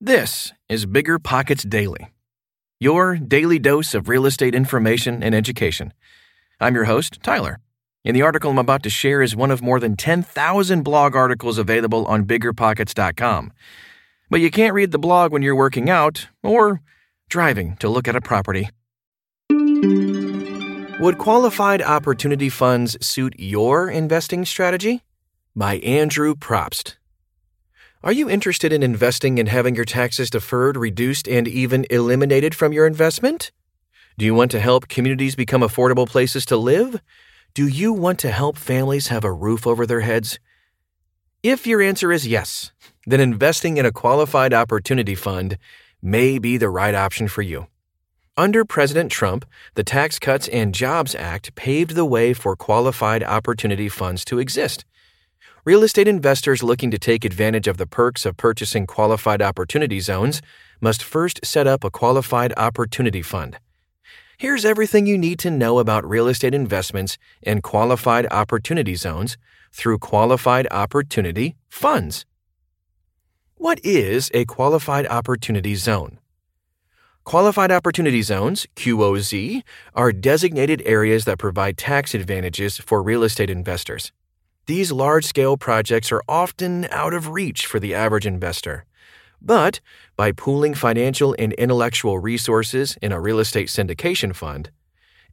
This is Bigger Pockets Daily, your daily dose of real estate information and education. I'm your host, Tyler, and the article I'm about to share is one of more than 10,000 blog articles available on biggerpockets.com. But you can't read the blog when you're working out or driving to look at a property. Would qualified opportunity funds suit your investing strategy? By Andrew Probst. Are you interested in investing and having your taxes deferred, reduced, and even eliminated from your investment? Do you want to help communities become affordable places to live? Do you want to help families have a roof over their heads? If your answer is yes, then investing in a qualified opportunity fund may be the right option for you. Under President Trump, the Tax Cuts and Jobs Act paved the way for qualified opportunity funds to exist. Real estate investors looking to take advantage of the perks of purchasing qualified opportunity zones must first set up a qualified opportunity fund. Here's everything you need to know about real estate investments and qualified opportunity zones through qualified opportunity funds. What is a qualified opportunity zone? Qualified Opportunity Zones, QOZ, are designated areas that provide tax advantages for real estate investors. These large scale projects are often out of reach for the average investor. But by pooling financial and intellectual resources in a real estate syndication fund,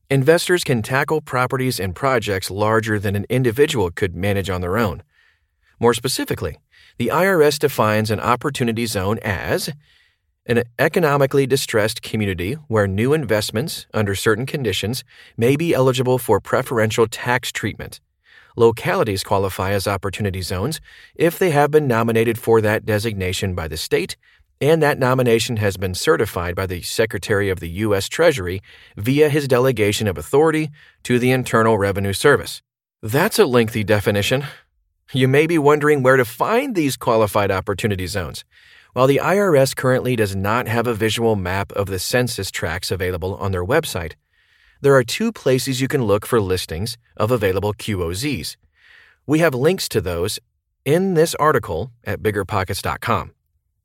investors can tackle properties and projects larger than an individual could manage on their own. More specifically, the IRS defines an opportunity zone as an economically distressed community where new investments, under certain conditions, may be eligible for preferential tax treatment localities qualify as opportunity zones if they have been nominated for that designation by the state and that nomination has been certified by the Secretary of the U.S. Treasury via his delegation of authority to the Internal Revenue Service. That's a lengthy definition. You may be wondering where to find these qualified opportunity zones. While the IRS currently does not have a visual map of the census tracts available on their website, there are two places you can look for listings of available QOZs. We have links to those in this article at biggerpockets.com.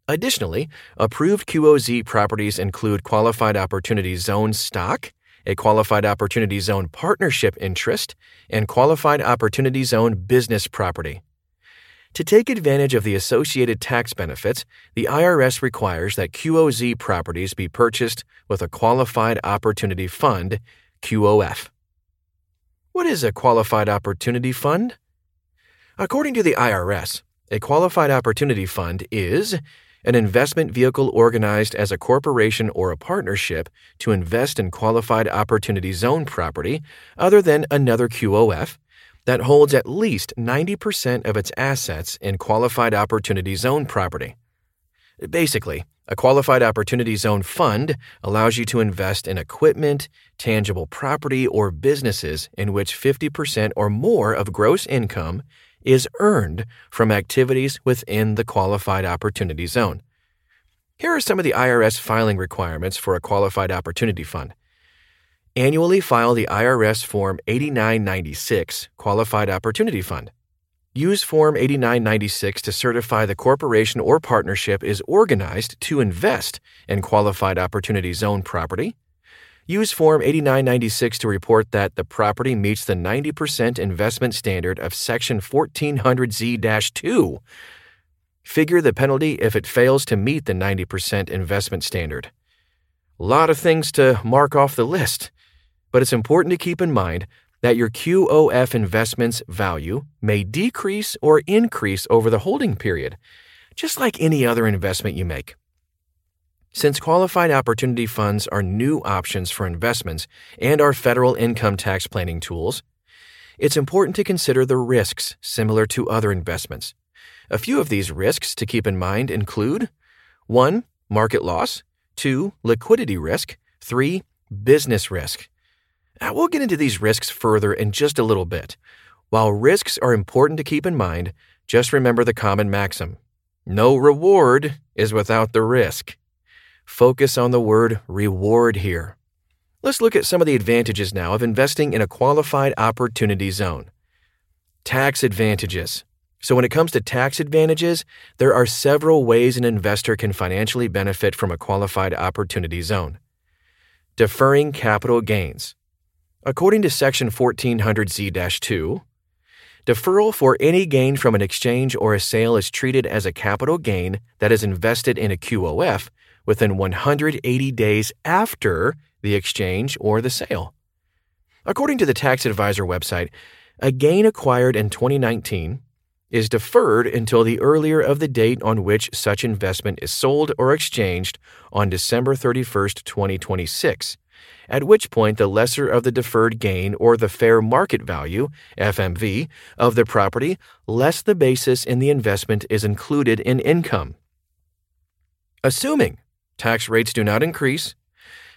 Additionally, approved QOZ properties include Qualified Opportunity Zone stock, a Qualified Opportunity Zone partnership interest, and Qualified Opportunity Zone business property. To take advantage of the associated tax benefits, the IRS requires that QOZ properties be purchased with a Qualified Opportunity Fund QOF. What is a Qualified Opportunity Fund? According to the IRS, a Qualified Opportunity Fund is an investment vehicle organized as a corporation or a partnership to invest in qualified opportunity zone property other than another QOF that holds at least 90% of its assets in qualified opportunity zone property. Basically, a qualified opportunity zone fund allows you to invest in equipment, tangible property, or businesses in which 50% or more of gross income is earned from activities within the qualified opportunity zone. Here are some of the IRS filing requirements for a qualified opportunity fund. Annually file the IRS Form 8996 Qualified Opportunity Fund. Use Form 8996 to certify the corporation or partnership is organized to invest in qualified opportunity zone property. Use Form 8996 to report that the property meets the 90% investment standard of Section 1400Z 2. Figure the penalty if it fails to meet the 90% investment standard. A lot of things to mark off the list, but it's important to keep in mind that your QOF investment's value may decrease or increase over the holding period, just like any other investment you make. Since qualified opportunity funds are new options for investments and are federal income tax planning tools, it's important to consider the risks similar to other investments. A few of these risks to keep in mind include 1. Market loss, 2. Liquidity risk, 3. Business risk. Now, we'll get into these risks further in just a little bit. While risks are important to keep in mind, just remember the common maxim no reward is without the risk. Focus on the word reward here. Let's look at some of the advantages now of investing in a qualified opportunity zone. Tax advantages. So, when it comes to tax advantages, there are several ways an investor can financially benefit from a qualified opportunity zone. Deferring capital gains. According to Section 1400Z 2, deferral for any gain from an exchange or a sale is treated as a capital gain that is invested in a QOF within 180 days after the exchange or the sale. According to the Tax Advisor website, a gain acquired in 2019 is deferred until the earlier of the date on which such investment is sold or exchanged on December 31, 2026, at which point the lesser of the deferred gain or the fair market value, FMV, of the property less the basis in the investment is included in income. Assuming tax rates do not increase,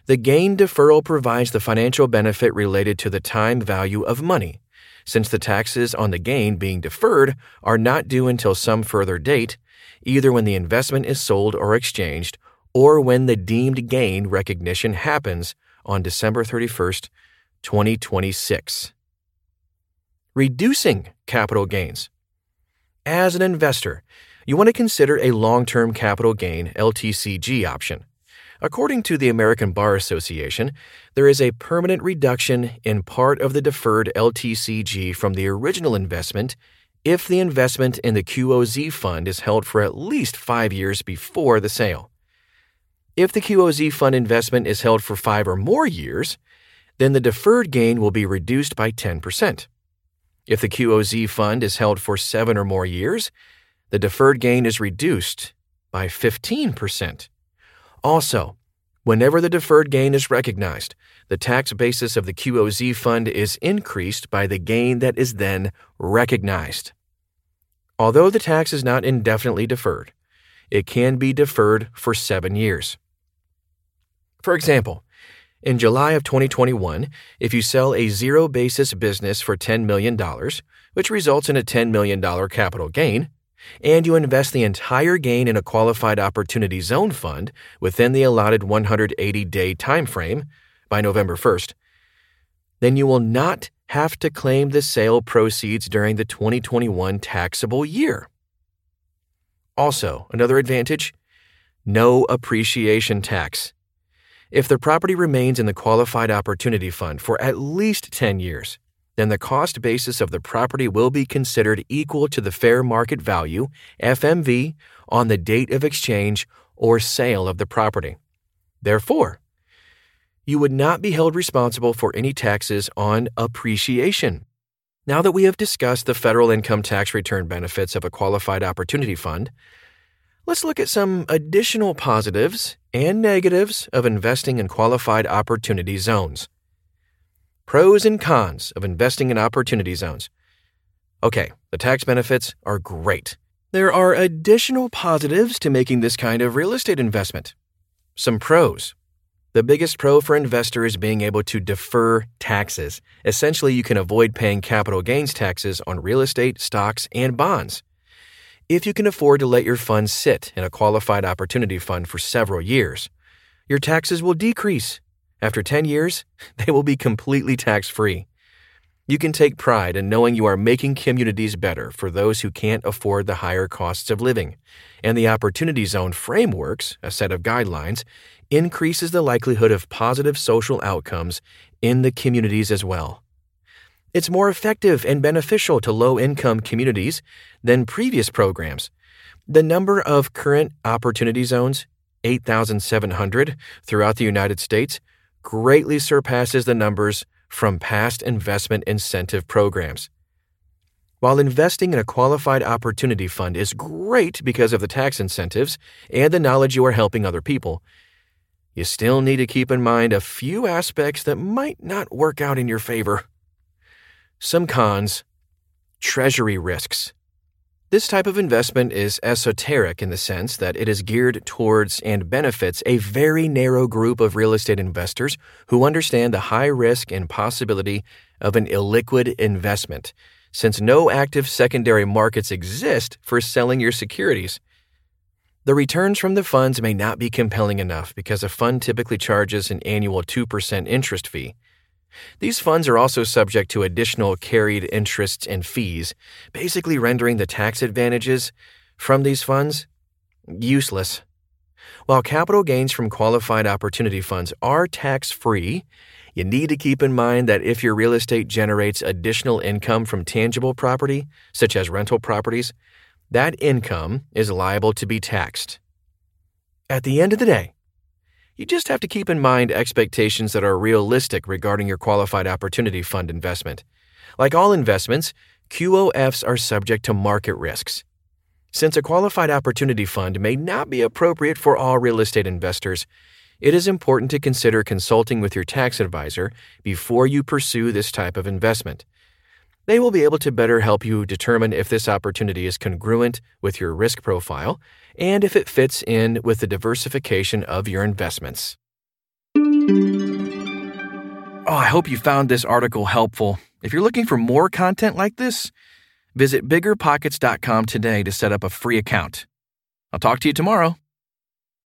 the gain deferral provides the financial benefit related to the time value of money since the taxes on the gain being deferred are not due until some further date, either when the investment is sold or exchanged, or when the deemed gain recognition happens on December 31st, 2026. Reducing capital gains. As an investor, you want to consider a long term capital gain LTCG option. According to the American Bar Association, there is a permanent reduction in part of the deferred LTCG from the original investment if the investment in the QOZ fund is held for at least five years before the sale. If the QOZ fund investment is held for five or more years, then the deferred gain will be reduced by 10%. If the QOZ fund is held for seven or more years, the deferred gain is reduced by 15%. Also, whenever the deferred gain is recognized, the tax basis of the QOZ fund is increased by the gain that is then recognized. Although the tax is not indefinitely deferred, it can be deferred for seven years. For example, in July of 2021, if you sell a zero basis business for $10 million, which results in a $10 million capital gain, and you invest the entire gain in a qualified opportunity zone fund within the allotted 180 day time frame by November 1st, then you will not have to claim the sale proceeds during the 2021 taxable year. Also, another advantage no appreciation tax. If the property remains in the qualified opportunity fund for at least 10 years, then the cost basis of the property will be considered equal to the fair market value, FMV, on the date of exchange or sale of the property. Therefore, you would not be held responsible for any taxes on appreciation. Now that we have discussed the federal income tax return benefits of a qualified opportunity fund, let's look at some additional positives and negatives of investing in qualified opportunity zones. Pros and cons of investing in opportunity zones. Okay, the tax benefits are great. There are additional positives to making this kind of real estate investment. Some pros. The biggest pro for investor is being able to defer taxes. Essentially, you can avoid paying capital gains taxes on real estate, stocks, and bonds. If you can afford to let your funds sit in a qualified opportunity fund for several years, your taxes will decrease after 10 years, they will be completely tax free. You can take pride in knowing you are making communities better for those who can't afford the higher costs of living, and the Opportunity Zone frameworks, a set of guidelines, increases the likelihood of positive social outcomes in the communities as well. It's more effective and beneficial to low income communities than previous programs. The number of current opportunity zones, 8,700 throughout the United States, greatly surpasses the numbers from past investment incentive programs. While investing in a qualified opportunity fund is great because of the tax incentives and the knowledge you are helping other people, you still need to keep in mind a few aspects that might not work out in your favor. Some cons Treasury risks. This type of investment is esoteric in the sense that it is geared towards and benefits a very narrow group of real estate investors who understand the high risk and possibility of an illiquid investment, since no active secondary markets exist for selling your securities. The returns from the funds may not be compelling enough because a fund typically charges an annual 2% interest fee. These funds are also subject to additional carried interests and fees, basically rendering the tax advantages from these funds useless. While capital gains from qualified opportunity funds are tax free, you need to keep in mind that if your real estate generates additional income from tangible property, such as rental properties, that income is liable to be taxed. At the end of the day, you just have to keep in mind expectations that are realistic regarding your qualified opportunity fund investment. Like all investments, QOFs are subject to market risks. Since a qualified opportunity fund may not be appropriate for all real estate investors, it is important to consider consulting with your tax advisor before you pursue this type of investment. They will be able to better help you determine if this opportunity is congruent with your risk profile and if it fits in with the diversification of your investments. Oh, I hope you found this article helpful. If you're looking for more content like this, Visit biggerpockets.com today to set up a free account. I'll talk to you tomorrow.